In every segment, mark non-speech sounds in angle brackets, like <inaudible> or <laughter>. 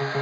Welcome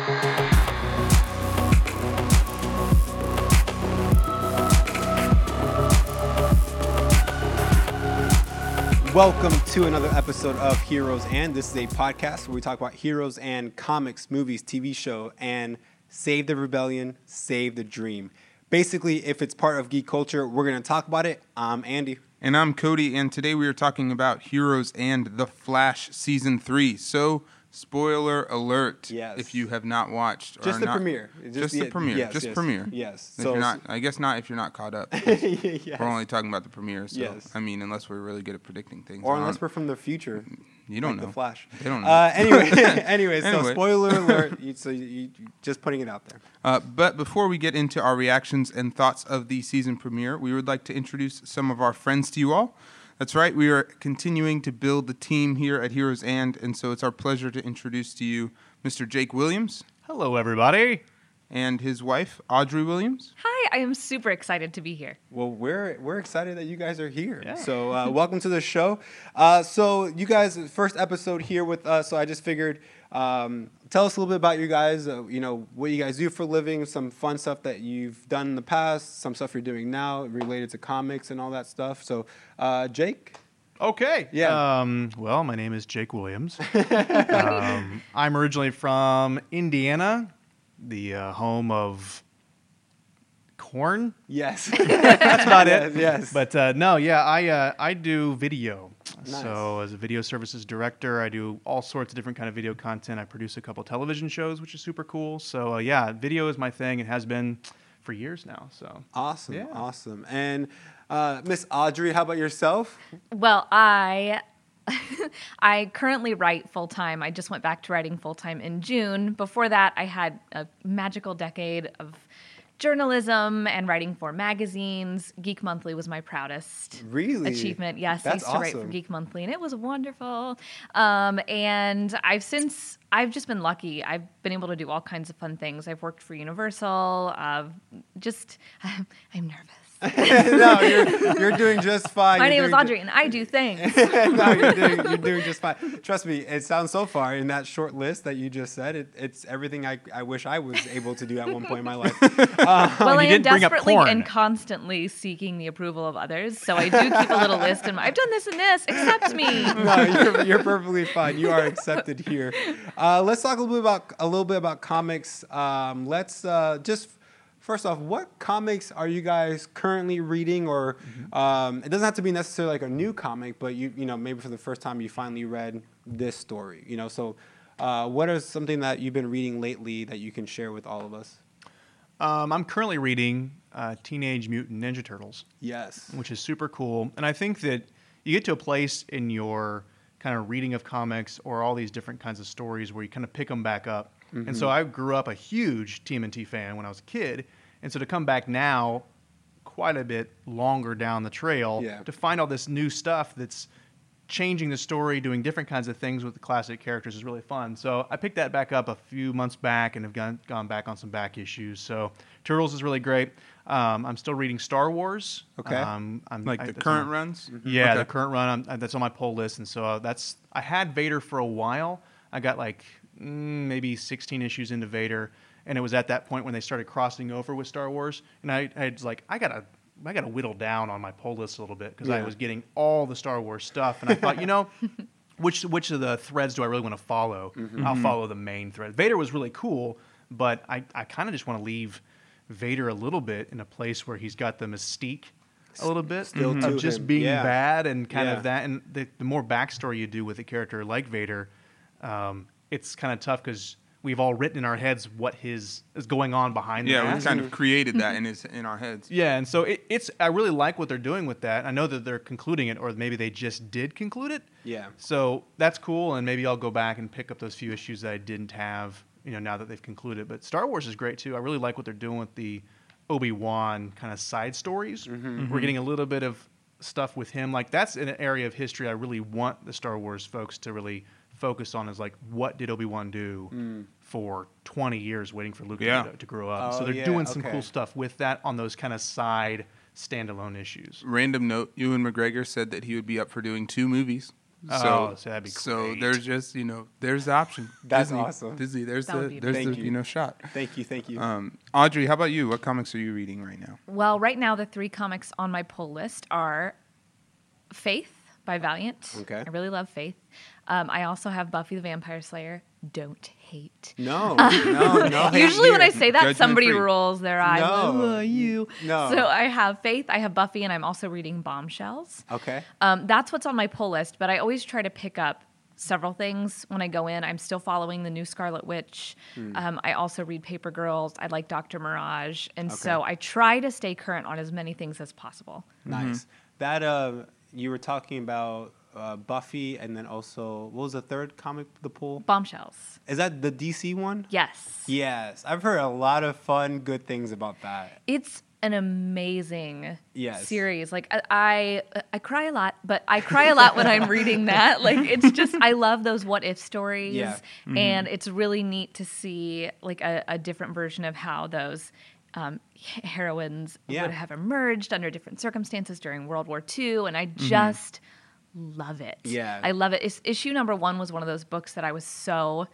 to another episode of Heroes and. This is a podcast where we talk about heroes and comics, movies, TV show, and save the rebellion, save the dream. Basically, if it's part of geek culture, we're going to talk about it. I'm Andy. And I'm Cody, and today we are talking about Heroes and The Flash Season 3. So, spoiler alert Yes. if you have not watched. or Just the not- premiere. Just, the, premiere. yes, just yes, premiere. Yes. If you're not, I guess not if you're not caught up. <laughs> yes. We're only talking about the premiere. So, Yes. I mean, unless we're really good at predicting things. or unless we're from the future. you don't like know. The Flash. They don't know. Uh, anyway, <laughs> <laughs> anyway, so Anyway. spoiler alert. You, so you, you just putting it out there. Uh, but before we get into our reactions and thoughts of the season premiere, we would like to introduce some of our friends to you all. That's right, we are continuing to build the team here at Heroes and, and so it's our pleasure to introduce to you Mr. Jake Williams Hello, everybody. and his wife, Audrey Williams. Hi, I am super excited to be here. Well, we're we're excited that you guys are here. Yeah. So uh, <laughs> welcome to the show. Uh, so you guys, first episode here with us. So I just figured, um, tell us a little bit about you guys. Uh, you know what you guys do for a living, some fun stuff that you've done in the past, some stuff you're doing now related to comics and all that stuff. So uh, Jake. Okay. Yeah. Um, well, my name is Jake Williams. <laughs> um, I'm originally from Indiana, the uh, home of corn. Yes. <laughs> <laughs> That's about yes. it. Yes. But uh, no, yeah, I uh, I do video. Nice. So as a video services director, I do all sorts of different kind of video content. I produce a couple television shows, which is super cool. So uh, yeah, video is my thing. It has been for years now. So awesome. Yeah. Awesome. And uh, Miss Audrey, how about yourself? Well, I <laughs> I currently write full time. I just went back to writing full time in June. Before that, I had a magical decade of journalism and writing for magazines. Geek Monthly was my proudest Really? achievement. Yes, I That's used to write for. Geek Monthly, and it was wonderful. Um, and I've since I've just been lucky. I've been able to do all kinds of fun things. I've worked for Universal. Uh, just <laughs> I'm nervous. <laughs> no, you're, you're doing just fine. My You're name is doing ju- Audrey, and I do things. <laughs> no, you're doing, you're doing just fine. Trust me, it sounds so far in that short list that you just said. It, it's everything I, I wish I was able to do at one point in my life. <laughs> well, I am didn't bring up desperately and constantly seeking the approval of others, so I do keep a little list. And I've done this and this. Accept me. no, you're, you're perfectly fine. You are accepted here. Uh, let's talk a little bit about a little bit about comics. Um, let's uh, just first off, what comics are you guys currently reading? Or um, it doesn't have to be necessarily like a new comic, but you you know maybe for the first time you finally read this story. You know, so uh, what is something that you've been reading lately that you can share with all of us? um, I'm currently reading uh, Teenage Mutant Ninja Turtles. Yes. which is super cool. And I think that you get to a place in your kind of reading of comics or all these different kinds of stories where you kind of pick them back up. And Mm-hmm. so I grew up a huge TMNT fan when I was a kid, and so to come back now, quite a bit longer down the trail, Yeah. to find all this new stuff that's changing the story, doing different kinds of things with the classic characters is really fun. So I picked that back up a few months back and have gone, gone back on some back issues. So Turtles is really great. Um, I'm still reading Star Wars. Okay. Um, I'm, Like I- the current runs? Yeah, Okay. the current run. I'm, that's on my pull list, and so uh, that's I had Vader for a while. I got like mm, maybe 16 issues into Vader, and it was at that point when they started crossing over with Star Wars, and I, I was like, I gotta. I got to whittle down on my pull list a little bit because I was getting all the Star Wars stuff, and I thought, you know, <laughs> which which of the threads do I really want to follow? Mm-hmm. I'll follow the main thread. Vader was really cool, but I, I kind of just want to leave Vader a little bit in a place where he's got the mystique a little bit Still of just him, being yeah. bad and kind Yeah. of that. And the, the more backstory you do with a character like Vader, um, it's kind of tough because we've all written in our heads what his is going on behind the Yeah, we mask. kind of mm-hmm. created that mm-hmm. in his in our heads. Yeah, and so it, it's I really like what they're doing with that. I know that they're concluding it, or maybe they just did conclude it. Yeah. So that's cool, and maybe I'll go back and pick up those few issues that I didn't have, you know, now that they've concluded. But Star Wars is great too. I really like what they're doing with the Obi Wan kind of side stories. Mm-hmm. mm-hmm. We're getting a little bit of stuff with him. Like that's an area of history I really want the Star Wars folks to really focus on. Is like what did Obi Wan do for 20 years waiting for Luke Yeah. to, to grow up? Mm. Oh, so they're yeah, doing some okay. cool stuff with that on those kind of side standalone issues. Random note: Ewan McGregor said that he would be up for doing two movies. Oh, so that'd be so there's just you know there's the option. <laughs> That's Disney, awesome. Disney, there's That the there's the you. you know shot. Thank you, thank you. Um, Audrey, how about you? What comics are you reading right now? Well, right now the three comics on my pull list are Faith by Valiant. Okay. I really love Faith. Um, I also have Buffy the Vampire Slayer. Don't hate. no, <laughs> no, no. Usually when. I say that, Judgment somebody free. rolls their eyes. No. "Oh, you. No. So I have Faith. I have Buffy, and I'm also reading Bombshells. Okay. Um, that's what's on my pull list, but I always try to pick up several things when I go in. I'm still following the new Scarlet Witch. Hmm. Um, I also read Paper Girls. I like Dr. Mirage. And so I try to stay current on as many things as possible. Nice. Mm-hmm. That uh, you were talking about uh, Buffy, and then also what was the third comic? The pool. Bombshells. Is that the DC one? Yes. Yes, I've heard a lot of fun, good things about that. It's an amazing Yes. series. Like I, I I cry a lot, but I cry a lot when I'm reading that. <laughs> Like it's just I love those what if stories. Yeah. Mm-hmm. And it's really neat to see like a, a different version of how those um, heroines Yeah. would have emerged under different circumstances during World War II. And I Mm-hmm. Love it. Yeah. I love it. It's, issue number one was one of those books that I was so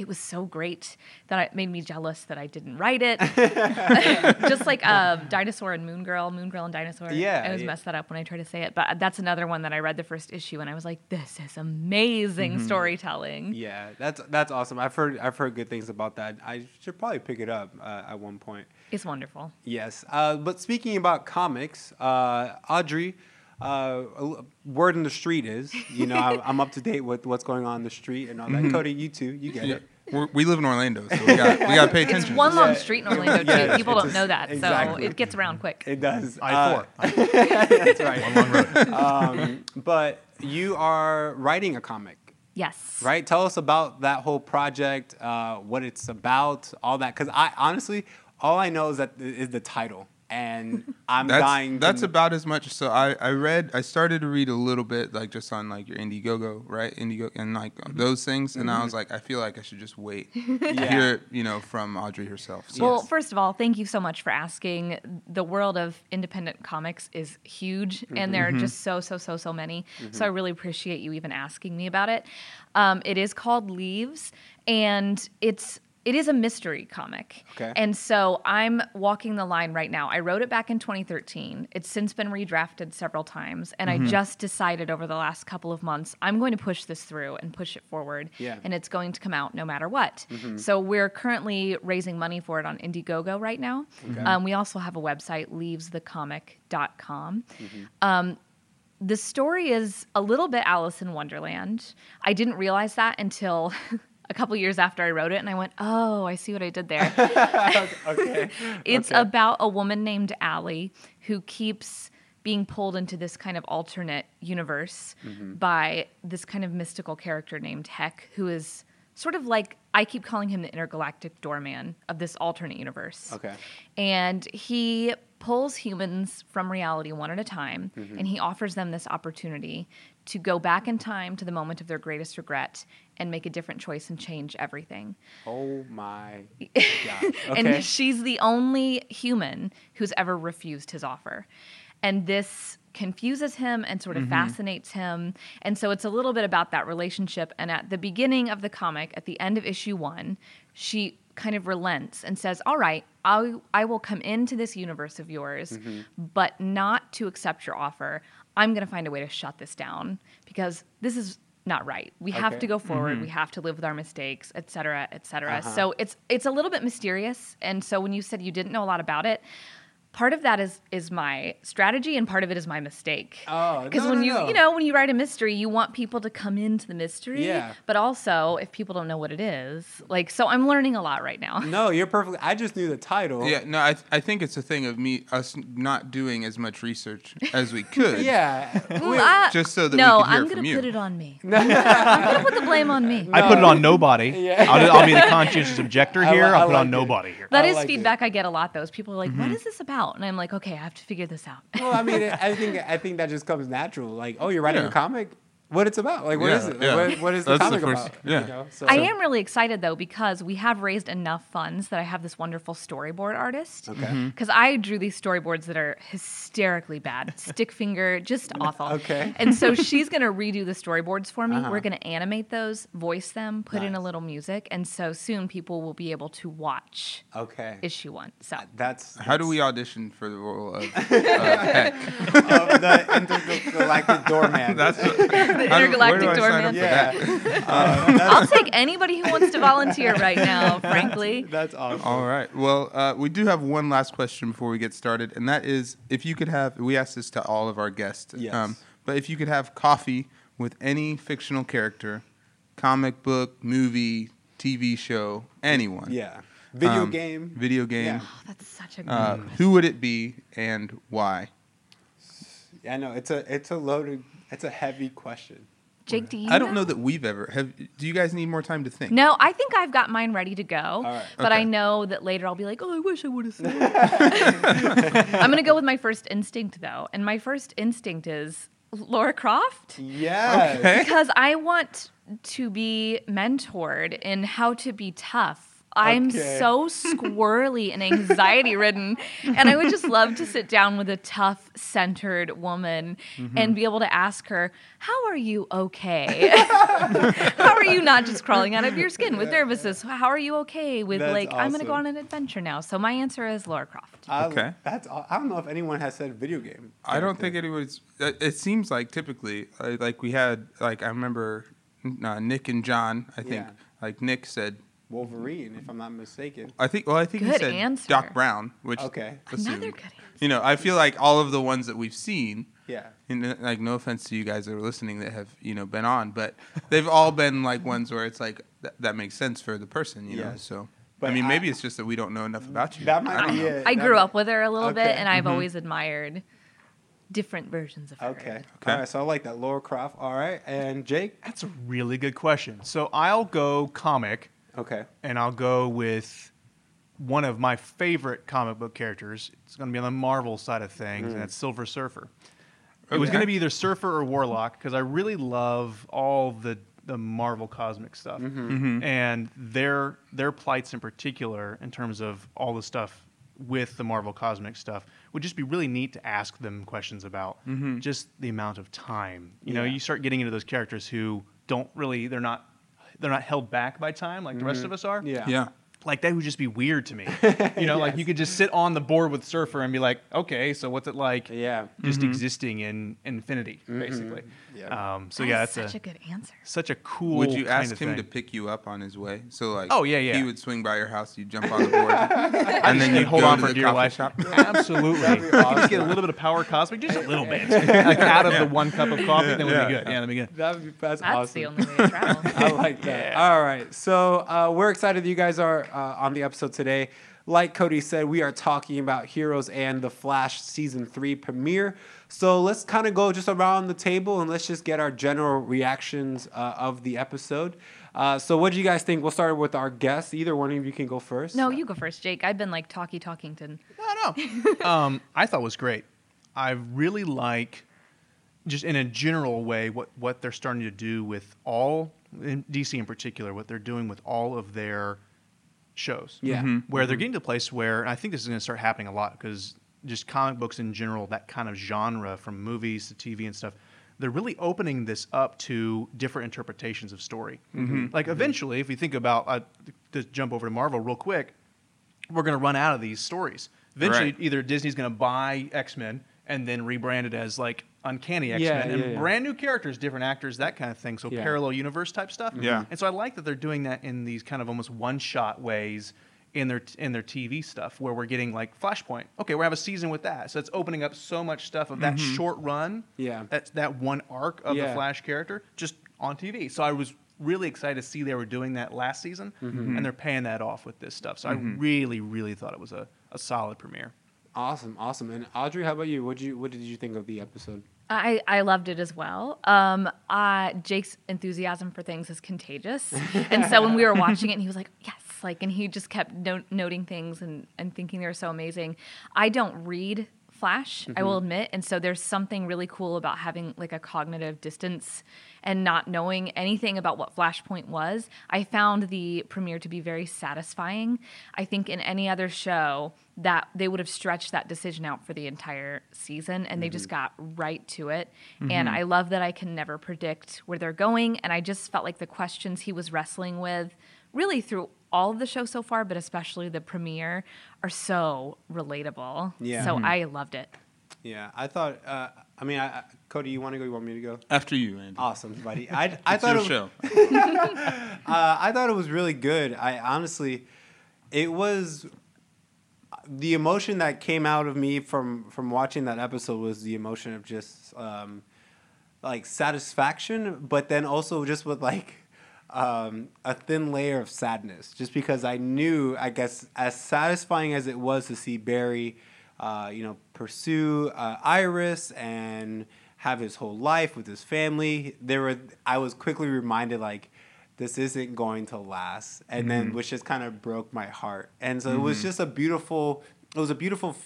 it was so great that it made me jealous that I didn't write it. <laughs> <laughs> Just like um, Dinosaur and Moon Girl, Moon Girl and Dinosaur. Yeah, I always yeah. mess that up when I try to say it. But that's another one that I read the first issue and I was like, this is amazing storytelling. Mm-hmm. Yeah, that's that's awesome. I've heard I've heard good things about that. I should probably pick it up uh, at one point. It's wonderful. Yes, uh, but speaking about comics, uh, Audrey, uh, word in the street is, you know, I'm, I'm up to date with what's going on in the street and all that. Cody, you too, you get it. We're, we live in Orlando, so we got we got to pay attention. It's one long street in Orlando, too. Yeah, People don't a- know that. exactly. So it gets around quick. It does. I Uh, <laughs> four. that's right. One long road. Um, but you are writing a comic, Yes. right? Tell us about that whole project, uh, what it's about, all that. Because I honestly, all I know is that is the title, and <laughs> I'm that's dying. that's kn- about as much. So I, I read I started to read a little bit like just on like your Indiegogo right Indiegogo and like mm-hmm. those things and I mm-hmm. was like I feel like I should just wait <laughs> to Yeah. hear it, you know from Audrey herself. So Well, first of all, thank you so much for asking. The world of independent comics is huge, and there are mm-hmm. just so, so, so, so many. So I really appreciate you even asking me about it. Um, it is called Leaves, and it's it is a mystery comic. Okay. And so I'm walking the line right now. I wrote it back in 2013. It's since been redrafted several times, and I just decided over the last couple of months I'm going to push this through and push it forward. Yeah. And it's going to come out no matter what. So we're currently raising money for it on Indiegogo right now. Um, we also have a website, leavesthecomic.com. Um, the story is a little bit Alice in Wonderland. I didn't realize that until <laughs> a couple years after I wrote it, and I went, "Oh, I see what I did there." <laughs> okay. It's Okay. about a woman named Allie who keeps being pulled into this kind of alternate universe Mm-hmm. by this kind of mystical character named Heck, who is sort of like I keep calling him the intergalactic doorman of this alternate universe. Okay. And he pulls humans from reality one at a time, Mm-hmm. and he offers them this opportunity to go back in time to the moment of their greatest regret and make a different choice and change everything. Oh my <laughs> god. Okay. And she's the only human who's ever refused his offer. And this confuses him and sort of mm-hmm. fascinates him. And so it's a little bit about that relationship. And at the beginning of the comic, at the end of issue one, she kind of relents and says, All right, I, I will come into this universe of yours, mm-hmm. but not to accept your offer. I'm going to find a way to shut this down because this is not right. We have to go forward. We have to live with our mistakes, et cetera, et cetera. Uh-huh. So it's it's a little bit mysterious. And so when you said you didn't know a lot about it, part of that is is my strategy and part of it is my mistake. Oh, because no, when no, you no. you know when you write a mystery, you want people to come into the mystery. Yeah. But also, if people don't know what it is, like so, I'm learning a lot right now. <laughs> no, you're perfectly. I just knew the title. yeah, no, I, th- I think it's a thing of me us not doing as much research as we could. <laughs> Yeah. I- just so that we no, I'm gonna you. put it on me. <laughs> I'm gonna put the blame on me. I put it on nobody. Yeah. I'll, I'll be the conscientious objector here. li- I I'll put it on it. nobody here. That I is like it. feedback I get a lot. Those people are like, Mm-hmm. "What is this about?" And I'm like, "Okay, I have to figure this out." well, I mean, <laughs> I think I think that just comes natural. Like, oh, you're writing Yeah. a comic. What it's about. Like, what is Yeah, it? Like, yeah. what, what is the That's the comic first- about? yeah. You know? so, I am really excited though because we have raised enough funds that I have this wonderful storyboard artist. Okay. Mm-hmm. Because I drew these storyboards that are hysterically bad, <laughs> stick finger, just <laughs> awful. Okay. And so <laughs> she's gonna redo the storyboards for me. Uh-huh. We're gonna animate those, voice them, put in a little music, and so soon people will be able to watch Okay. issue one. So That's How do we audition for the role of uh, Heck? of the intergalactic doorman? That's the How intergalactic where do I sign up doorman. for yeah. <laughs> <laughs> that? I'll take anybody who wants to volunteer right now, <laughs> frankly. That's awesome. All right. Well, uh, we do have one last question before we get started, and that is if you could have, we asked this to all of our guests, um, Yes. but if you could have coffee with any fictional character, comic book, movie, TV show, anyone, Yeah. Video um, game. video game, Yeah. Oh, that's such a good uh, who would it be and why? I know it's a it's a loaded it's a heavy question. Jake, do you I don't know that we've ever have. Do you guys need more time to think? No, I think I've got mine ready to go. right. But I know that later I'll be like, oh, I wish I would have said. <laughs> it." I'm gonna go with my first instinct though, and my first instinct is Laura Croft Yes. Okay. because I want to be mentored in how to be tough. I'm Okay. so squirrely and anxiety ridden. <laughs> And I would just love to sit down with a tough centered woman Mm-hmm. and be able to ask her, How are you okay? <laughs> how are you not just crawling out of your skin with nervousness? How are you okay with, That's like, I'm going to go on an adventure now? So my answer is Laura Croft. I- Okay. That's aw- I don't know if anyone has said video game. I don't think anyone's. It it seems like typically, uh, like we had, like I remember uh, Nick and John. I think, Yeah. like Nick said, Wolverine, if I'm not mistaken. I think. Well, I think he Good said answer. Doc Brown, which Okay. assumed- Another good answer. You know, I feel like all of the ones that we've seen. Yeah. And uh, like, no offense to you guys that are listening that have you know been on, but they've all been like ones where it's like th- that makes sense for the person, you know. Yes. So, But I mean, I- maybe it's just that we don't know enough about you. That might I, be don't know. it. I grew up with her a little bit, Okay. and I've always admired different versions of her. Okay. Okay. All right. So I like that. Laura Croft. All right. And Jake. That's a really good question. So I'll go comic, Okay. and I'll go with one of my favorite comic book characters. It's going to be on the Marvel side of things, hmm. and that's Silver Surfer. It was going to be either Surfer or Warlock because I really love all the the Marvel cosmic stuff mm-hmm. Mm-hmm. and their their plights in particular in terms of all the stuff with the Marvel cosmic stuff would just be really neat to ask them questions about mm-hmm. just the amount of time. You know, you start getting into those characters who don't really they're not they're not held back by time like the rest mm-hmm. of us are Yeah. Yeah. Like that would just be weird to me. <laughs> You know, like you could just sit on the board with Surfer and be like, okay, so what's it like Yeah. just existing in infinity, basically? Yeah. Um, so That yeah, is that's such a, a, good answer. such a cool. Would you kind ask of him to pick you up on his way? So like, Oh, yeah, yeah. he would swing by your house, you jump on the board, <laughs> and then You'd hold go on to for the dear coffee life. shop. <laughs> Absolutely. That'd you get a little bit of power cosmic, just a little bit, like out of the one cup of coffee, then would Yeah. be good. Yeah, that'd be good. That would be that's, That's awesome. the only way to travel. I like that. All right. So uh, we're excited that you guys are uh, on the episode today. Like Cody said, we are talking about Heroes and the Flash season three premiere. So let's kind of go just around the table and let's just get our general reactions uh, of the episode. Uh, so what do you guys think? We'll start with our guests. Either one of you can go first. No, you go first, Jake. I've been like talky talkington. No, no. <laughs> um, I thought was great. I really like, just in a general way, what what they're starting to do with all in DC in particular, what they're doing with all of their shows. Yeah. Mhm. Where they're getting to a place where and I think this is going to start happening a lot because just comic books in general, that kind of genre from movies to TV and stuff, they're really opening this up to different interpretations of story. Like eventually, if we think about uh, to jump over to Marvel real quick, we're going to run out of these stories. Eventually, Right. either Disney's going to buy X Men and then rebrand it as like Uncanny X Yeah, Men and yeah, yeah. brand new characters, different actors, that kind of thing. So Yeah. parallel universe type stuff. Yeah. And so I like that they're doing that in these kind of almost one shot ways in their in their TV stuff, where we're getting like Flashpoint. Okay, we have a season with that, so it's opening up so much stuff of that mm-hmm. short run. Yeah. That's that one arc of Yeah. the Flash character just on TV. So I was really excited to see they were doing that last season, mm-hmm. and they're paying that off with this stuff. So I mm-hmm. really, really thought it was a, a solid premiere. Awesome, awesome. And Audrey, how about you? What you what did you think of the episode? I, I loved it as well. Um, uh, Jake's enthusiasm for things is contagious, <laughs> and so when we were watching it, and he was like, "Yes!" Like, and he just kept no- noting things and, and thinking they were so amazing. I don't read Flash, I will mm-hmm. admit. And so there's something really cool about having like a cognitive distance and not knowing anything about what Flashpoint was. I found the premiere to be very satisfying. I think in any other show that they would have stretched that decision out for the entire season and they just mm-hmm. got right to it. And mm-hmm. I love that I can never predict where they're going. And I just felt like the questions he was wrestling with really through all of the show so far, but especially the premiere, are so relatable. Yeah. So I loved it. Yeah, I thought. Uh, I mean, I, I- Cody, you want to go? You want me to go? After you, Andy. Awesome, buddy. <laughs> I, I It's thought your it, show. <laughs> Uh, I thought it was really good. I honestly, it was the emotion that came out of me from from watching that episode was the emotion of just um, like satisfaction, but then also just with like um, a thin layer of sadness, just because I knew, I guess, as satisfying as it was to see Barry, uh, you know, pursue uh, Iris and have his whole life with his family. There were, I was quickly reminded like this isn't going to last. And then which just kind of broke my heart. And so it was just a beautiful it was a beautiful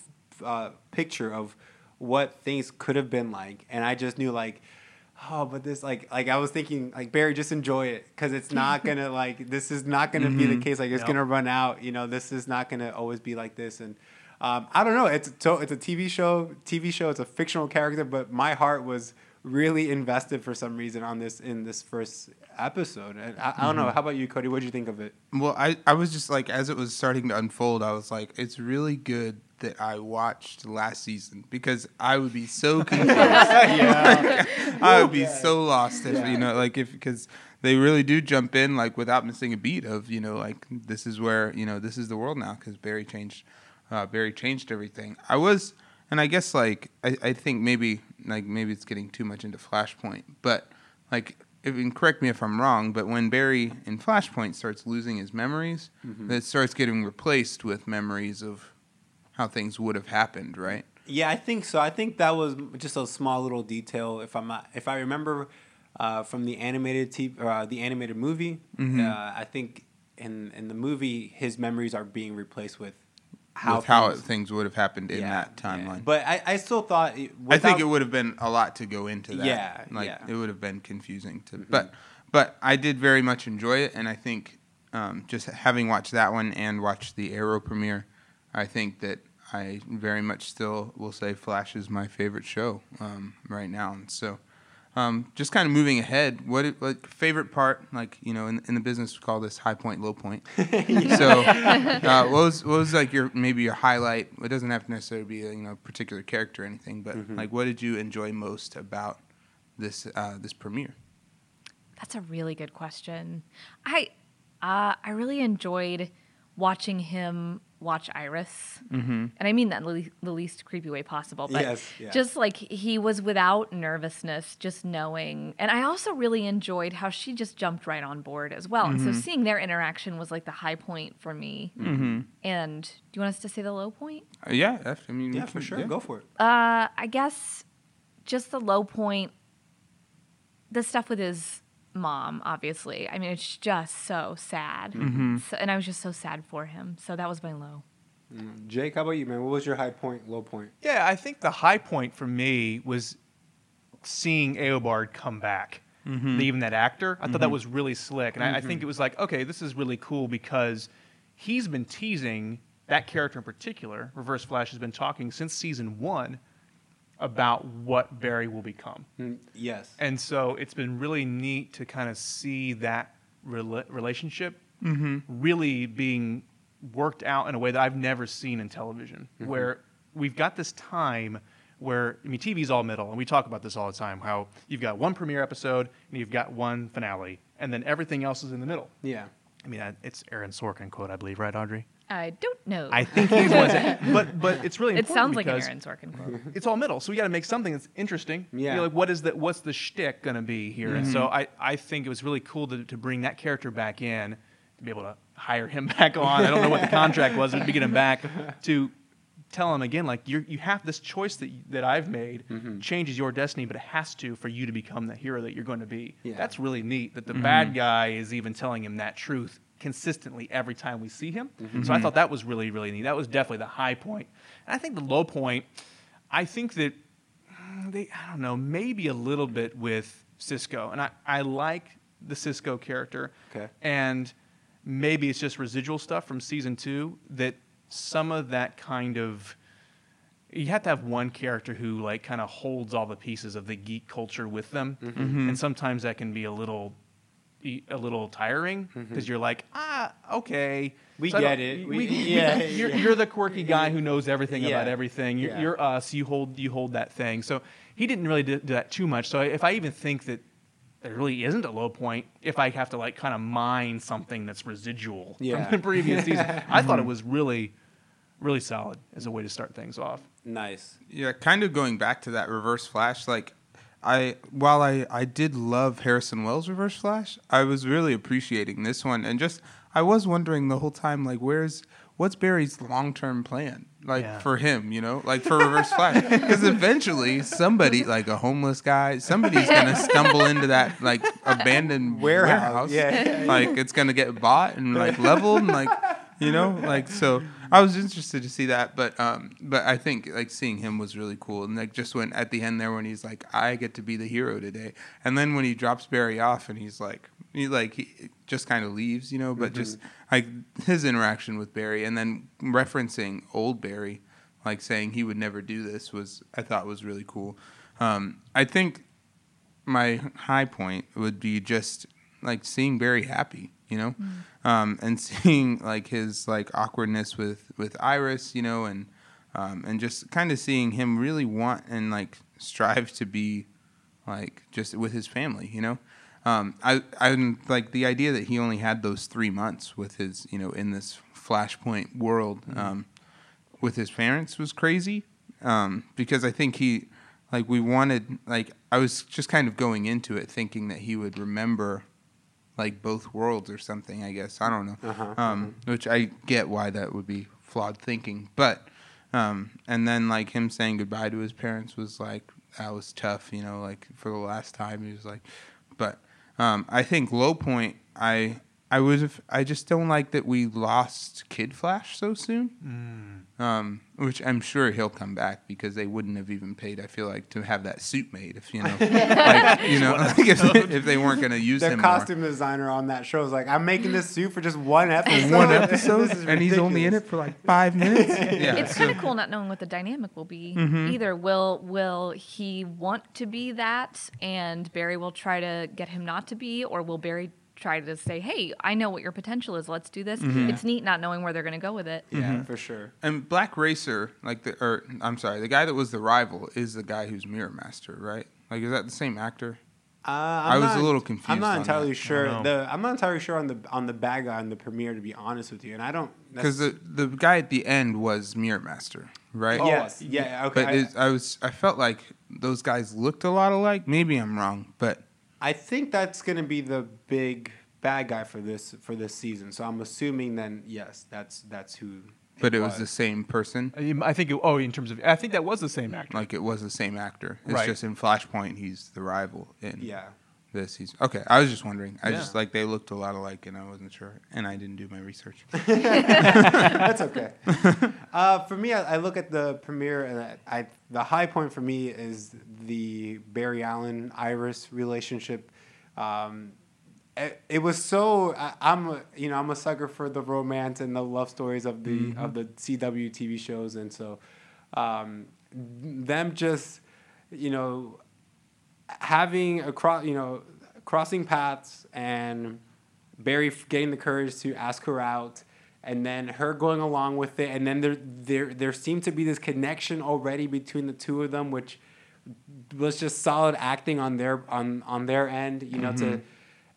uh, picture of what things could have been like. And i just knew like oh but this like like i was thinking like barry just enjoy it because it's not <laughs> gonna like this is not gonna be the case like it's Yep. gonna run out you know this is not gonna always be like this and um, i don't know it's so it's a tv show tv show it's a fictional character but my heart was really invested for some reason on this in this first episode. And I, I don't know. How about you, Cody? What did you think of it? Well, I, I was just like, as it was starting to unfold, I was like, it's really good that I watched last season because I would be so <laughs> confused. yeah. I would be so lost if, you know, like if, because they really do jump in like without missing a beat of, you know, like this is where, you know, this is the world now because Barry changed, uh, Barry changed everything. I was, and I guess like, I, I think maybe, like maybe it's getting too much into Flashpoint, but like, if, and correct me if I'm wrong, but when Barry in Flashpoint starts losing his memories, it starts getting replaced with memories of how things would have happened, right? Yeah, I think so. I think that was just a small little detail. If I'm not, if I remember uh, from the animated TV, uh, the animated movie, Mm-hmm. uh, I think in in the movie his memories are being replaced with how with how things- things would have happened in Yeah, that yeah. timeline. But I, I still thought. it- I think it would have been a lot to go into that. Yeah, like yeah. it would have been confusing to. But but I did very much enjoy it, and I think um, just having watched that one and watched the Arrow premiere, I think that I very much still will say Flash is my favorite show um, right now. And so. Um, just kind of moving ahead. What it, like favorite part? Like you know, in, in the business, we call this high point, low point. <laughs> So, uh, what was what was like your maybe your highlight? It doesn't have to necessarily be a you know a particular character or anything, but like what did you enjoy most about this uh, this premiere? That's a really good question. I uh, I really enjoyed watching him watch Iris, mm-hmm. and I mean that in the le- the least creepy way possible. But Yes, yeah. just like he was without nervousness, just knowing. And I also really enjoyed how she just jumped right on board as well. And so seeing their interaction was like the high point for me. Mm-hmm. And do you want us to say the low point? Uh, yeah, I mean, Yeah, for can- sure. yeah. Go for it. Uh, I guess just the low point, the stuff with his mom, obviously. I mean, it's just so sad. Mm-hmm. So, and I was just so sad for him. So that was my low. Mm-hmm. Jake, how about you, man? What was your high point, low point? Yeah, I think the high point for me was seeing Eobard come back. Mm-hmm. Even that actor, I thought that was really slick, and I, I think it was like, okay, this is really cool because he's been teasing that character in particular. Reverse Flash has been talking since season one about what Barry will become. Mm, yes. And so it's been really neat to kind of see that rela- relationship really being worked out in a way that I've never seen in television, where we've got this time where, I mean, TV's all middle, and we talk about this all the time how you've got one premiere episode and you've got one finale, and then everything else is in the middle. Yeah. I mean, it's Aaron Sorkin quote, I believe, right, Audrey? I don't know. I think he's one. that- But but it's really it important sounds like an because Aaron Sorkin quote. it's all middle. So we got to make something that's interesting. You Yeah. know, like what is that? What's the shtick gonna be here? And so mm-hmm. I, I think it was really cool to, to bring that character back in, to be able to hire him <laughs> back on. I don't know what the contract was, but to get him back to tell him again, like you you have this choice that that I've made mm-hmm. changes your destiny, but it has to for you to become the hero that you're going to be. Yeah. That's really neat. That the mm-hmm. bad guy is even telling him that truth consistently every time we see him. So I thought that was really really neat. That was definitely the high point. And I think the low point. I think that mm, they, I don't know, maybe a little bit with Cisco, and I, I like the Cisco character. Okay. And maybe it's just residual stuff from season two that some of that kind of you have to have one character who like kind of holds all the pieces of the geek culture with them, Mm-hmm. and sometimes that can be a little a little tiring because you're like ah okay Mm-hmm. We I get it. we- We- we- yeah, <laughs> you're, yeah. you're the quirky guy who knows everything Yeah. about everything you're, Yeah. you're us you hold you hold that thing so he didn't really do, do that too much so if I even think that there really isn't a low point if I have to like kind of mine something that's residual Yeah. from the previous <laughs> season. I thought it was really, really solid as a way to start things off. Nice. Yeah, kind of going back to that Reverse Flash, like I while I I did love Harrison Wells Reverse Flash, I was really appreciating this one and just I was wondering the whole time like where's what's Barry's long-term plan? Like Yeah. for him, you know? Like for Reverse Flash <laughs> because eventually somebody like a homeless guy, somebody's to stumble into that like abandoned <laughs> Warehouse. warehouse. Yeah. Like it's to get bought and like leveled and like you know like so i was interested to see that but um but i think like seeing him was really cool. And like just when at the end there when he's like i get to be the hero today. And then when he drops barry off and he's like he like he just kind of leaves you know but just like his interaction with barry and then referencing old barry like saying he would never do this was i thought was really cool. Um i think my high point would be just like seeing Barry happy, you know, um, and <laughs> seeing like his like awkwardness with with Iris, you know, and um, and just kind of seeing him really want and like strive to be like just with his family, you know. Um, I I like the idea that he only had those three months with his, you know, in this Flashpoint world um, with his parents was crazy um, because I think he like we wanted like I was just kind of going into it thinking that he would remember like both worlds or something. I guess I don't know, Uh-huh, um, which I get why that would be flawed thinking, but um, and then like him saying goodbye to his parents was like that was tough, you know, like for the last time he was like, but um, I think low point I. I was I just don't like that we lost Kid Flash so soon. Um, which I'm sure he'll come back because they wouldn't have even paid. I feel like to have that suit made if you know, <laughs> like you know, <laughs> like if, <laughs> if they weren't going to use The him costume designer on that show is like, I'm making this suit for just one episode. one episode, This is and he's only in it for like five minutes. Yeah, it's so- kind of cool not knowing what the dynamic will be either. Will will he want to be that, and Barry will try to get him not to be, or will Barry try to say, "Hey, I know what your potential is. Let's do this." It's neat not knowing where they're going to go with it. Yeah, for sure. And Black Racer, like the, or I'm sorry, the guy that was the rival is the guy who's Mirror Master, right? Like, is that the same actor? Uh, I I'm was a little confused I'm not on entirely that. sure. The I'm not entirely sure on the on the bad guy on the premiere. To be honest with you, and I don't Because the the guy at the end was Mirror Master, right? Oh, yes, yeah, okay. But I, it's I was I felt like those guys looked a lot alike. Maybe I'm wrong, but I think that's gonna be the big bad guy for this for this season. So I'm assuming then yes, that's that's who. but it was the same person. Um, I think. It, oh, in terms of, I think that was the same actor. Like it was the same actor. It's Right. just in Flashpoint he's the rival in yeah. This season. Okay, I was just wondering. I Yeah. just like they looked a lot alike, and I wasn't sure, and I didn't do my research. <laughs> That's okay. <laughs> uh, for me, I, I look at the premiere, and I, I the high point for me is the Barry Allen Iris relationship. Um, it, it was so I, I'm a, you know I'm a sucker for the romance and the love stories of the of the CW TV shows, and so um, them just you know having a cross you know crossing paths and Barry getting the courage to ask her out, and then her going along with it, and then there there there seemed to be this connection already between the two of them, which was just solid acting on their on on their end. You know, to mm-hmm.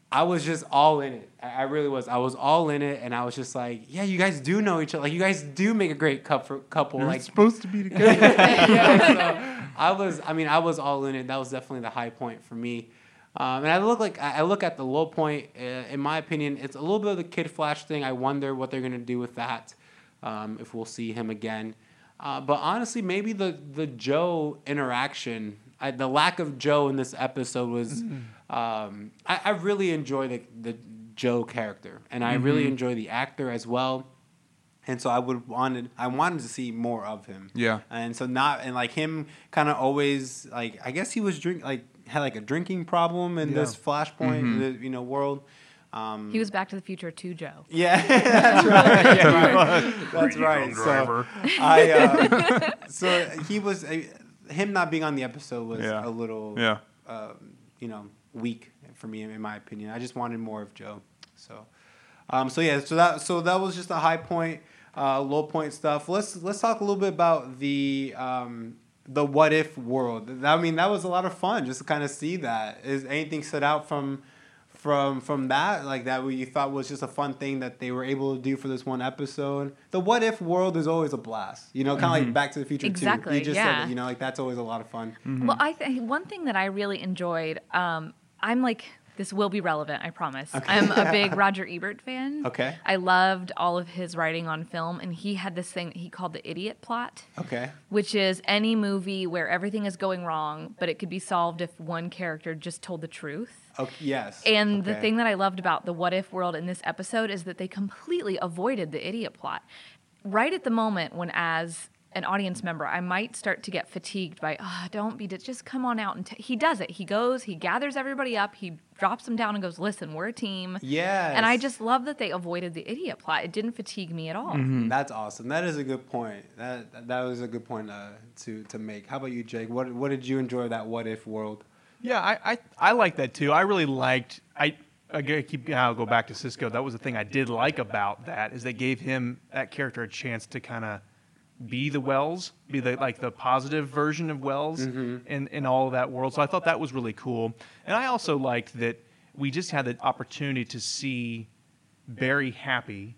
I was just all in it. I I really was. I was all in it, and I was just like, yeah, you guys do know each other. Like you guys do make a great couple. Couple. We're Like supposed to be <laughs> together. yeah, so <laughs> I was. I mean, I was all in it. That was definitely the high point for me. Um, and I look like I I look at the low point. Uh, in my opinion, it's a little bit of the Kid Flash thing. I wonder what they're gonna do with that. Um, if we'll see him again. Uh, but honestly, maybe the the Joe interaction, I, the lack of Joe in this episode was. Um, I, I really enjoy the the Joe character, and I really enjoy the actor as well and so I would wanted I wanted to see more of him. Yeah. and so not and like him kind of always like I guess he was drink like had like a drinking problem in Yeah. this Flashpoint Mhm. the, you know world. Um, He was Back to the Future too, Joe. yeah, <laughs> that's right. Yeah, <laughs> <laughs> right. That's right. So I uh, so he was uh, him not being on the episode was Yeah. a little Yeah. um, you know weak for me in my opinion. I just wanted more of Joe. So um, so yeah, so that so that was just a high point, uh, low point stuff. Let's let's talk a little bit about the um, the what if world. I mean, that was a lot of fun just to kind of see that. Is anything stood out from from from that like that what you thought was just a fun thing that they were able to do for this one episode? The what if world is always a blast. You know, kind of like Back to the Future too. Exactly, You just said yeah. it, you know, like that's always a lot of fun. Well, I think one thing that I really enjoyed. Um, I'm like this will be relevant. I promise. I'm a big <laughs> Roger Ebert fan. Okay. I loved all of his writing on film, and he had this thing he called the idiot plot. Okay. which is any movie where everything is going wrong, but it could be solved if one character just told the truth. Okay. Yes. And the thing that I loved about the what if world in this episode is that they completely avoided the idiot plot. Right at the moment when, as an audience member, I might start to get fatigued by, oh, don't be, just come on out and t-. he does it. He goes, he gathers everybody up, he drops them down and goes, listen, we're a team. Yeah. And I just love that they avoided the idiot plot. It didn't fatigue me at all. Mm-hmm. Mm-hmm. That's awesome. That is a good point. That that was a good point uh, to to make. How about you, Jake? What what did you enjoy of that what if world? Yeah, I, I, I like that too. I really liked. I I keep. I'll go back to Cisco. That was the thing I did like about that is they gave him that character a chance to kind of be the Wells, be the like the positive version of Wells mm-hmm. in in all of that world. So I thought that was really cool. And I also liked that we just had the opportunity to see Barry happy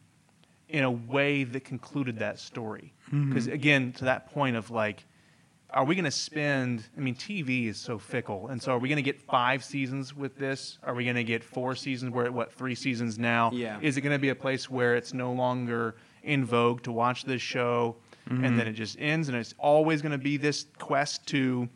in a way that concluded that story. Mm-hmm. Because again, to that point of like, are we going to spend? I mean, TV is so fickle, and so are we going to get five seasons with this? Are we going to get four seasons? We're at what three seasons now? Yeah. Is it going to be a place where it's no longer in vogue to watch this show, and then it just ends, and it's always going to be this quest to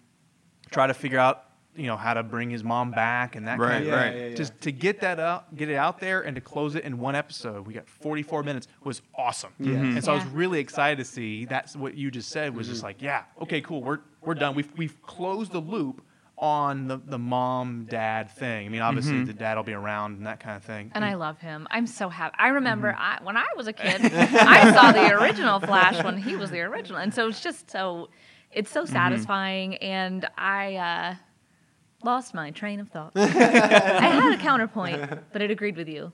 try to figure out, you know, how to bring his mom back and that Right, kind of Yeah, right. yeah, yeah. just to get that up, get it out there, and to close it in one episode. We got 44 minutes. Was awesome. Yes. Mm-hmm. And so I was really excited to see. That's what you just said. Was just like, yeah, okay, cool. We're we're done. We've we've closed the loop on the the mom dad thing. I mean, obviously Mm-hmm. the dad will be around and that kind of thing. And I love him. I'm so happy. I remember Mm-hmm. I, when I was a kid, <laughs> I saw the original Flash when he was the original, and so it's just so it's so Mm-hmm. satisfying. And I uh, lost my train of thought. <laughs> I had a counterpoint, but it agreed with you.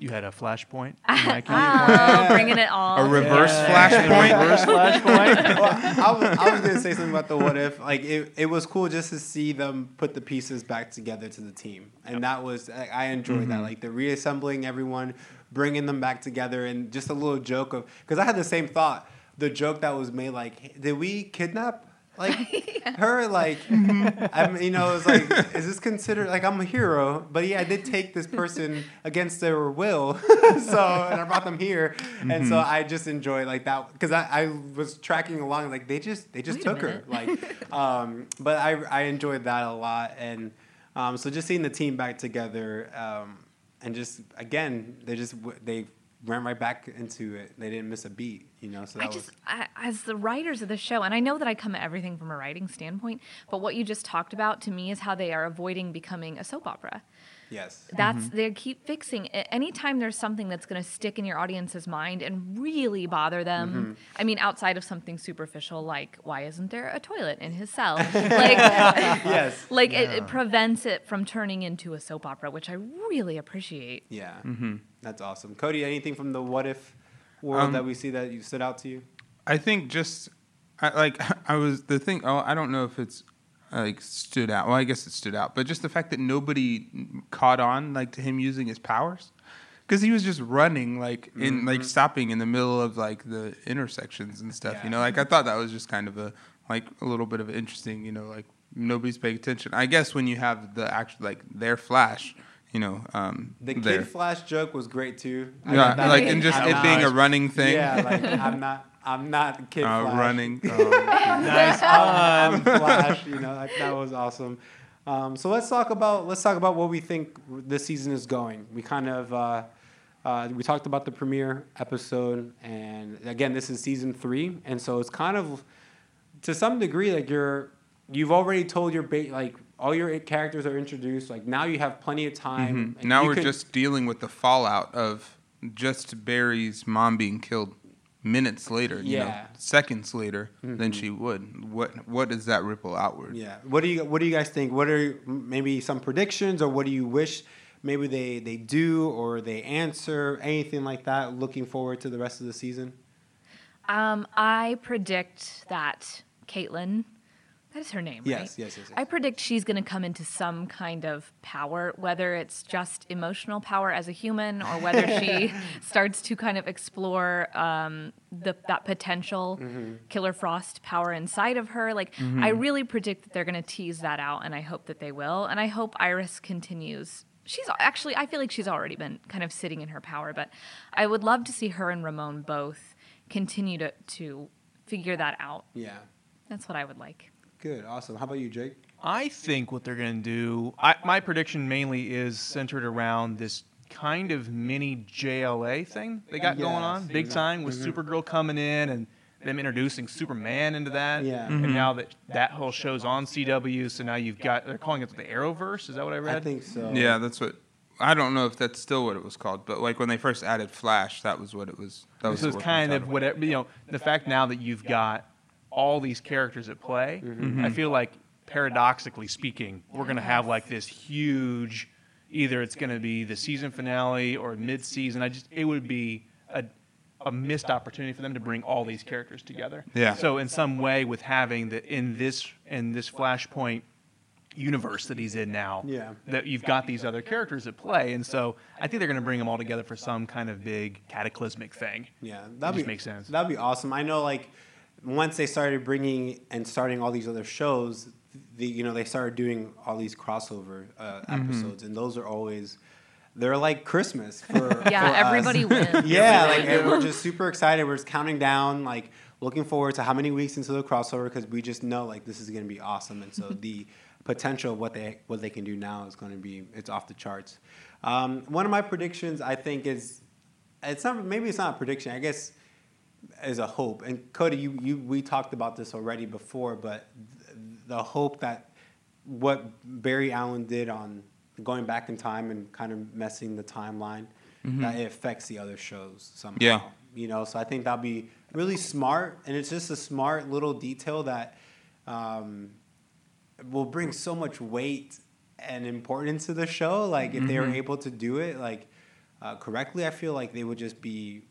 You had a flashpoint. <laughs> Mike, Oh, bringing it all. A reverse Yeah. flashpoint. Reverse <laughs> flashpoint. well, I was, I was gonna say something about the what if. Like it, it was cool just to see them put the pieces back together to the team, and that was I I enjoyed that. Mm-hmm. Like the reassembling everyone, bringing them back together, and just a little joke of because I had the same thought. The joke that was made, like, did we kidnap? Like <laughs> her, like I'm, you know, it's like, is this considered like I'm a hero? But yeah, I did take this person <laughs> against their will, <laughs> so and I brought them here, and so I just enjoy like that because I, I was tracking along like they just they just Wait took her like, um, but I I enjoyed that a lot. And um, so just seeing the team back together um, and just again they just they ran right back into it. They didn't miss a beat you know so that I was just, I, as the writers of the show, and I know that I come at everything from a writing standpoint, but what you just talked about to me is how they are avoiding becoming a soap opera. yes That's mm-hmm. they keep fixing. a- Anytime there's something that's going to stick in your audience's mind and really bother them. Mm-hmm. I mean, outside of something superficial like why isn't there a toilet in his cell? <laughs> like, yes like it, it prevents it from turning into a soap opera, which I really appreciate. yeah mm-hmm. that's awesome Cody anything from the what if world Um, that we see that you stood out to you I think just I, like <laughs> I was the thing. Oh, I don't know if it's like stood out. Well, I guess it stood out, but just the fact that nobody caught on like to him using his powers, because he was just running like in like stopping in the middle of like the intersections and stuff. Yeah. You know, like I thought that was just kind of a like a little bit of interesting. You know, like nobody's paying attention. I guess when you have the actual like their flash. You know, um, the there. kid flash joke was great too I yeah, thought that like and just I'm it not- being a running thing. yeah like I'm not I'm not kid <laughs> uh, flash running. <laughs> Oh, nice <laughs> I'm. Flash. You know, that, that was awesome. Um, so let's talk about let's talk about what we think this season is going. We kind of uh, Uh, we talked about the premiere episode, and again, this is season three, and so it's kind of to some degree like you're you've already told your ba- like all your characters are introduced. Like now you have plenty of time. and Now we're can- just dealing with the fallout of just Barry's mom being killed minutes later, you know, Yeah. Mm-hmm. seconds later than she would. What what does that ripple outward? Yeah. What do you What do you guys think? What are maybe some predictions, or what do you wish maybe they they do or they answer anything like that? Looking forward to the rest of the season. Um, I predict that Caitlin, that is her name, Yes, right? yes, yes, yes. I predict she's going to come into some kind of power, whether it's just emotional power as a human or whether she <laughs> starts to kind of explore um, the, that potential Mm-hmm. Killer Frost power inside of her. Like, I really predict that they're going to tease that out, and I hope that they will. And I hope Iris continues. She's actually, I feel like she's already been kind of sitting in her power, but I would love to see her and Ramon both continue to, to figure that out. Yeah. That's what I would like. Good. Awesome. How about you, Jake? I think what they're going to do, I, my prediction mainly is centered around this kind of mini JLA thing they got going on, big time, with mm-hmm. Supergirl coming in and them introducing Superman into that. Yeah. And mm-hmm. now that that whole show's on CW, so now you've got, they're calling it the Arrowverse. Is that what I read? I think so. Yeah, that's what. I don't know if that's still what it was called, but like when they first added Flash, that was what it was. That was so the it's kind of whatever you know the fact now that you've got all these characters at play Mm-hmm. i feel like paradoxically speaking we're going to have like this huge either it's going to be the season finale or mid-season i just it would be a, a missed opportunity for them to bring all these characters together Yeah. so in some way with having the in this in this flashpoint universe that he's in now Yeah. that you've got these other characters at play and so i think they're going to bring them all together for some kind of big cataclysmic thing Yeah, be makes sense. That'd be awesome. I know, like, once they started bringing and starting all these other shows, the you know they started doing all these crossover uh, episodes, and those are always they're like Christmas for <laughs> Yeah, for us. everybody <laughs> wins. yeah, like and we're just super excited. We're just counting down, like looking forward to how many weeks into the crossover because we just know like this is gonna be awesome, and so <laughs> the potential of what they what they can do now is going to be it's off the charts. Um, one of my predictions I think is it's not maybe it's not a prediction. I guess is a hope. And Cody, you, you we talked about this already before, but th- the hope that what Barry Allen did on going back in time and kind of messing the timeline that it affects the other shows somehow. Yeah. You know, so I think that'll be really smart, and it's just a smart little detail that um, will bring so much weight and importance to the show. Like if they were able to do it like uh, correctly, I feel like they would just be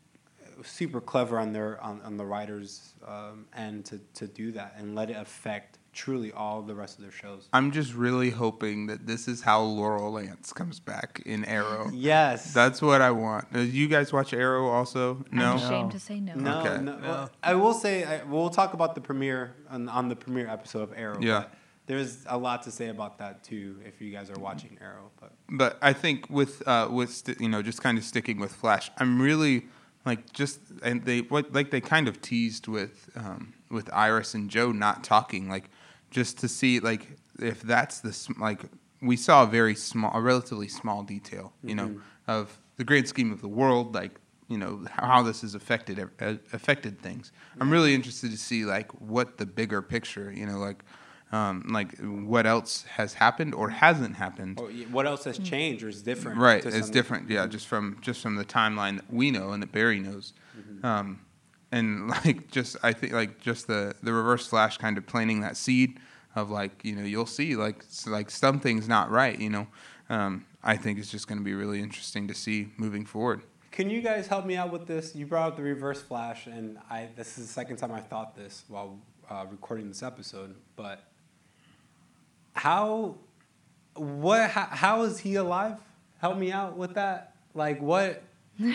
super clever on their on, on the writers um, end to, to do that and let it affect truly all the rest of their shows. I'm just really hoping that this is how Laurel Lance comes back in Arrow. Yes. That's what I want. Uh, you guys watch Arrow also? No. I'm ashamed to say no. no, Okay. no. Well, I will say I, we'll talk about the premiere on, on the premiere episode of Arrow. Yeah. but There's a lot to say about that too if you guys are watching Arrow. But But I think with uh, with st- you know just kind of sticking with Flash, I'm really like just and they what like they kind of teased with um, with Iris and Joe not talking like just to see like if that's the like we saw a very small a relatively small detail you know of the great scheme of the world like you know how this has affected uh, affected things. I'm really interested to see like what the bigger picture you know like. Um, like what else has happened or hasn't happened or what else has changed or is different? Right, it's different. Yeah, just from just from the timeline that we know and that Barry knows, um, and <laughs> like just I think like just the the reverse flash kind of planting that seed of like you know you'll see like like something's not right. You know, um, I think it's just going to be really interesting to see moving forward. Can you guys help me out with this? You brought up the reverse flash, and I this is the second time I thought this while uh, recording this episode. But how, what, how, how is he alive? Help me out with that. Like, what?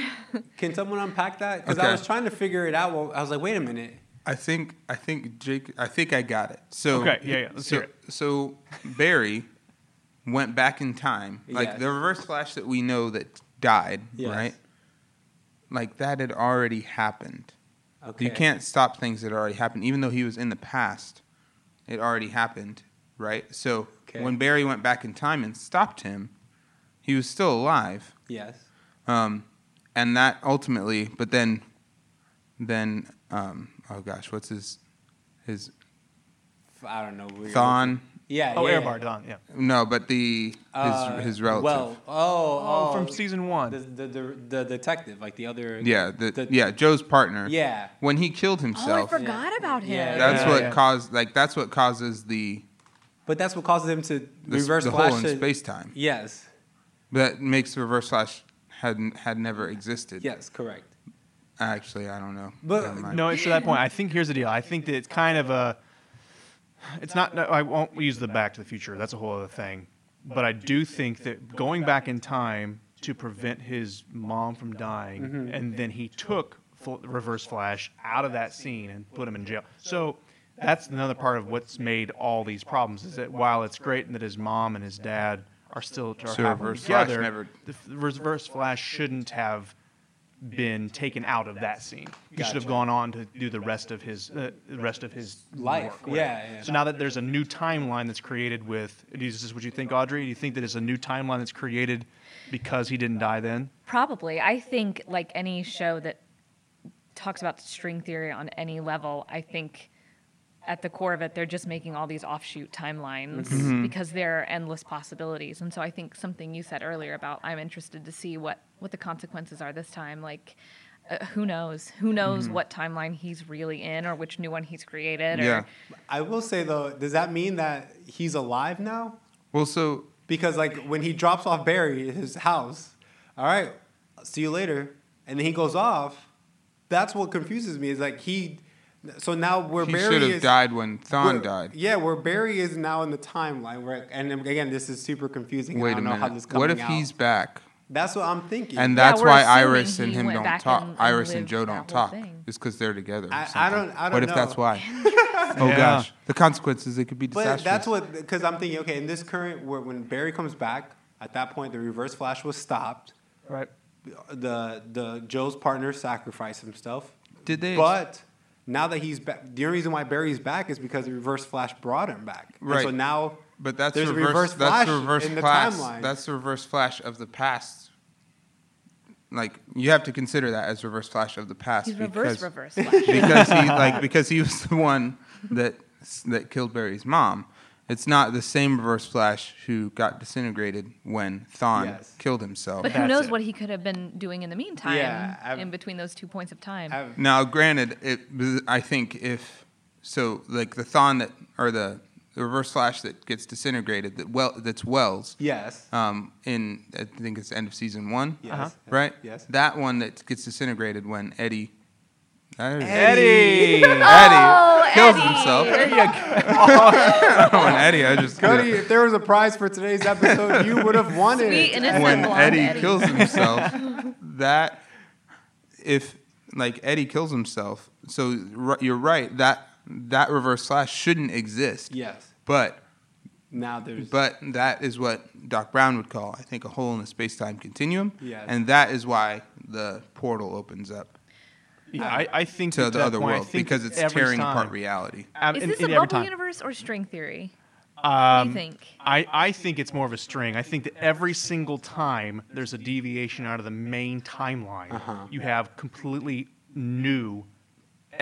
<laughs> Can someone unpack that? Because I was trying to figure it out. Well, I was like, wait a minute. I think I think Jake. I think I got it. So Okay, yeah, yeah, let's so, hear it. So Barry went back in time, like Yes. the Reverse Flash that we know that died, Yes. right? Like that had already happened. Okay. You can't stop things that already happened, even though he was in the past. It already happened, right? So Okay. when Barry went back in time and stopped him, he was still alive. Yes. Um, and that ultimately, but then, then, um, oh gosh, what's his, his I don't know. we're- Thawne? Yeah. Oh, yeah, Eobard Thawne, yeah. No, but the his Uh, his relative. Well, oh, Oh, oh, from season one. the, the, the, the detective, like the other. yeah, the, the- yeah, Joe's partner. Yeah. When he killed himself. Oh, I himself, forgot about him. Yeah. that's Yeah, what yeah. caused like that's what causes the But that's what causes him to the, reverse the flash hole in to- space time. Yes. That makes reverse flash had had never existed. Yes. Correct. Actually, I don't know. But- No, it's to that point. I think here's the deal. I think that it's kind of a. It's not. no, I won't use the Back to the Future. That's a whole other thing. But I do think that going back in time to prevent his mom from dying, Mm-hmm. and then he took full, Reverse Flash out of that scene and put him in jail. So that's another part of what's made all these problems. Is that while it's great that his mom and his dad are still are So happily Reverse Flash together, never- the Reverse Flash shouldn't have been taken out of that scene. He should have gone on to do the rest of his uh, the rest of his Life. work. Yeah, yeah. So now that there's a new timeline that's created with, is this what you think, Audrey? Do you think that it's a new timeline that's created because he didn't die then? Probably. I think like any show that talks about string theory on any level, I think at the core of it, they're just making all these offshoot timelines Mm-hmm. because there are endless possibilities. And so I think something you said earlier about I'm interested to see what what the consequences are this time. Like, uh, who knows? Who knows Mm-hmm. what timeline he's really in, or which new one he's created? Or, Yeah. I will say though, does that mean that he's alive now? Well, so Because like when he drops off Barry at his house, all right, see you later, and then he goes off. That's what confuses me. Is like he. So now where he Barry should have is, died when Thawne died. Yeah, where Barry is now in the timeline. Where and again, this is super confusing. Wait I a don't know how minute. this coming What if out. he's back? That's what I'm thinking. And that's we're why Iris and him don't talk. and- and Iris and Joe don't talk. thing. It's because they're together. or I- I don't- I don't know. What if that's why? <laughs> <laughs> oh Yeah. gosh, the consequences. it could be disastrous. But that's what because I'm thinking. Okay, in this current where when Barry comes back, at that point the Reverse Flash was stopped. Right. The the Joe's partner sacrificed himself. Did they? But now that he's back, the only reason why Barry's back is because the Reverse Flash brought him back. And Right. so now, But that's There's a reverse. reverse that's flash the reverse in the flash. timeline. That's the reverse flash of the past. Like you have to consider that as reverse flash of the past He's because reverse, reverse. Flash. because he like <laughs> because he was the one that that killed Barry's mom. It's not the same reverse flash who got disintegrated when Thawne Yes. killed himself. But who That's knows it. what he could have been doing in the meantime, Yeah, I've- in between those two points of time. I've- Now, granted, it I think if so, like the Thawne that or the, the reverse flash that gets disintegrated that well that's Wells. yes, Um, in I think it's the end of season one. yes, Uh-huh. right? yes. That one that gets disintegrated when Eddie. That is- Eddie. Eddie oh, kills Eddie. himself. there you go. <laughs> Oh, when Eddie, I just Cody, if there was a prize for today's episode, you would have won Sweet it. innocent when Eddie, Eddie. kills himself, <laughs> that if like Eddie kills himself, so ri- you're right that that reverse slash shouldn't exist. Yes. But Now there's. but that is what Doc Brown would call, I think, a hole in the space time continuum. Yes. And that is why the portal opens up Yeah, I, I think to the other point, world because it's tearing time- apart reality. Um, Is in- this in a every bubble time. universe or string theory? Um, what do you think? I, I think it's more of a string. I think that every single time there's a deviation out of the main timeline, Uh-huh. you have completely new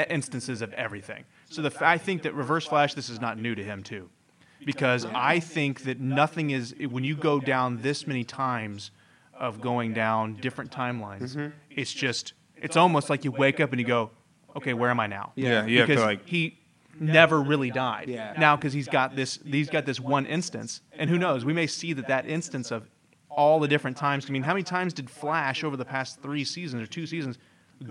instances of everything. So the f- I think that Reverse Flash, this is not new to him too, because I think that nothing is when you go down this many times of going down different timelines, Mm-hmm. it's just it's almost like you wake up and you go, okay, where am I now? Yeah, you have to, because like- he never really died. Yeah. Now, because he's got this, he's got this one instance, and who knows? We may see that that instance of all the different times. I mean, how many times did Flash over the past three seasons or two seasons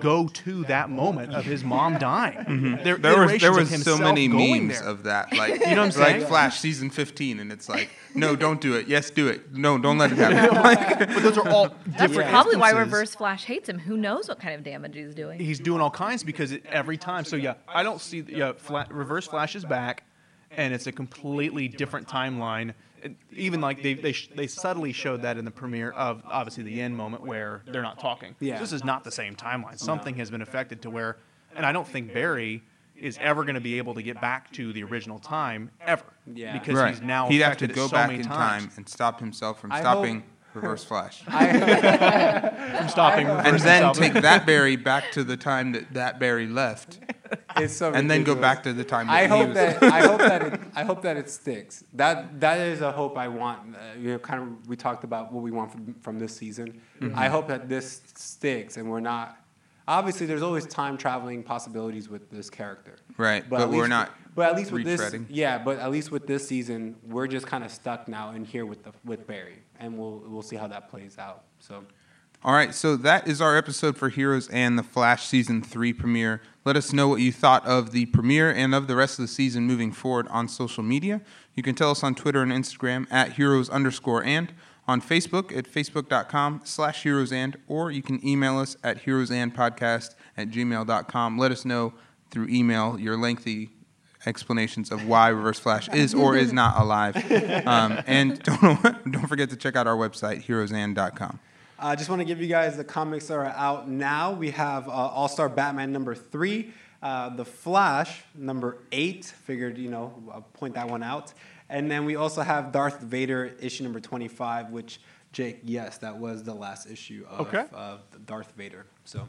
go to that moment of his mom dying? There, Mm-hmm. There was there was so many memes there. of that, like You know what I'm like saying? Flash season fifteen, and it's like, no, don't do it. Yes, do it. No, don't let it happen. like, <laughs> But those are all <laughs> That's different. probably why. Reverse Flash hates him. Who knows what kind of damage he's doing? he's doing all kinds because it, every time. So yeah, I don't see yeah. Fla- Reverse Flash is back, and it's a completely different timeline. And even like they they sh- they subtly showed that in the premiere of obviously the end moment where they're not talking. Yeah. This is not the same timeline. Something has been affected to where, and I don't think Barry is ever going to be able to get back to the original time ever. Yeah. Because right. he's now He'd have to go so back in times. time and stop himself from I stopping hope- Reverse <laughs> Flash. <laughs> From stopping. and then take that Barry back to the time that that Barry left, <laughs> It's so and then go back to the time I hope that I hope that it, I hope that it sticks. That that is a hope I want. Uh, you know, kind of we talked about what we want from from this season. Mm-hmm. I hope that this sticks, and we're not. Obviously, there's always time traveling possibilities with this character. Right, but at we're least- not But at least with this, yeah. But at least with this season, we're just kind of stuck now in here with the with Barry, and we'll we'll see how that plays out. So. All right, so that is our episode for Heroes and the Flash season three premiere. Let us know what you thought of the premiere and of the rest of the season moving forward on social media. You can tell us on Twitter and Instagram at heroes underscore and, on Facebook at facebook.com slash heroes and, or you can email us at heroesandpodcast at gmail.com. Let us know through email your lengthy explanations of why Reverse Flash is or is not alive. <laughs> Um, and don't, <laughs> don't forget to check out our website, heroesand.com. I just want to give you guys the comics that are out now. We have uh, All Star Batman number three, uh, The Flash number eight. Figured, you know, I'll point that one out. And then we also have Darth Vader issue number 25, which, Jake, yes, that was the last issue of, Okay. of Darth Vader. So,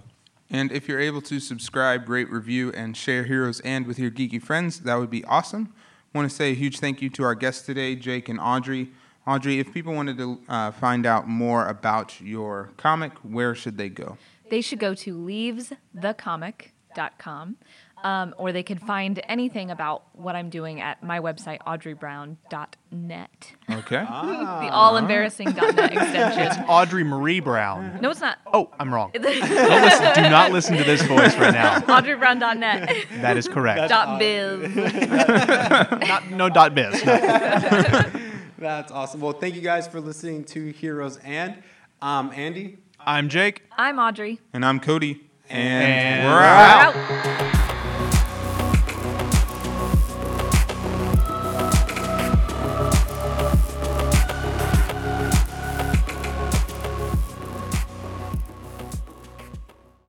And if you're able to subscribe, rate, review, and share Heroes and with your geeky friends, that would be awesome. want to say a huge thank you to our guests today, Jake and Audrey. Audrey, if people wanted to uh, find out more about your comic, where should they go? They should go to leavesthecomic.com um, or they could find anything about what I'm doing at my website, audreybrown.net. Okay. the all embarrassing .net <laughs> It's extension. Audrey Marie Brown. No, it's not. Oh, I'm wrong. <laughs> Don't listen, do not listen to this voice right now. <laughs> audreybrown.net. That is correct. dot biz. Not, no dot biz. No. That's awesome. Well, thank you guys for listening to Heroes and um, Andy. I'm Jake. I'm Audrey. And I'm Cody. And, And we're we're out. We're out.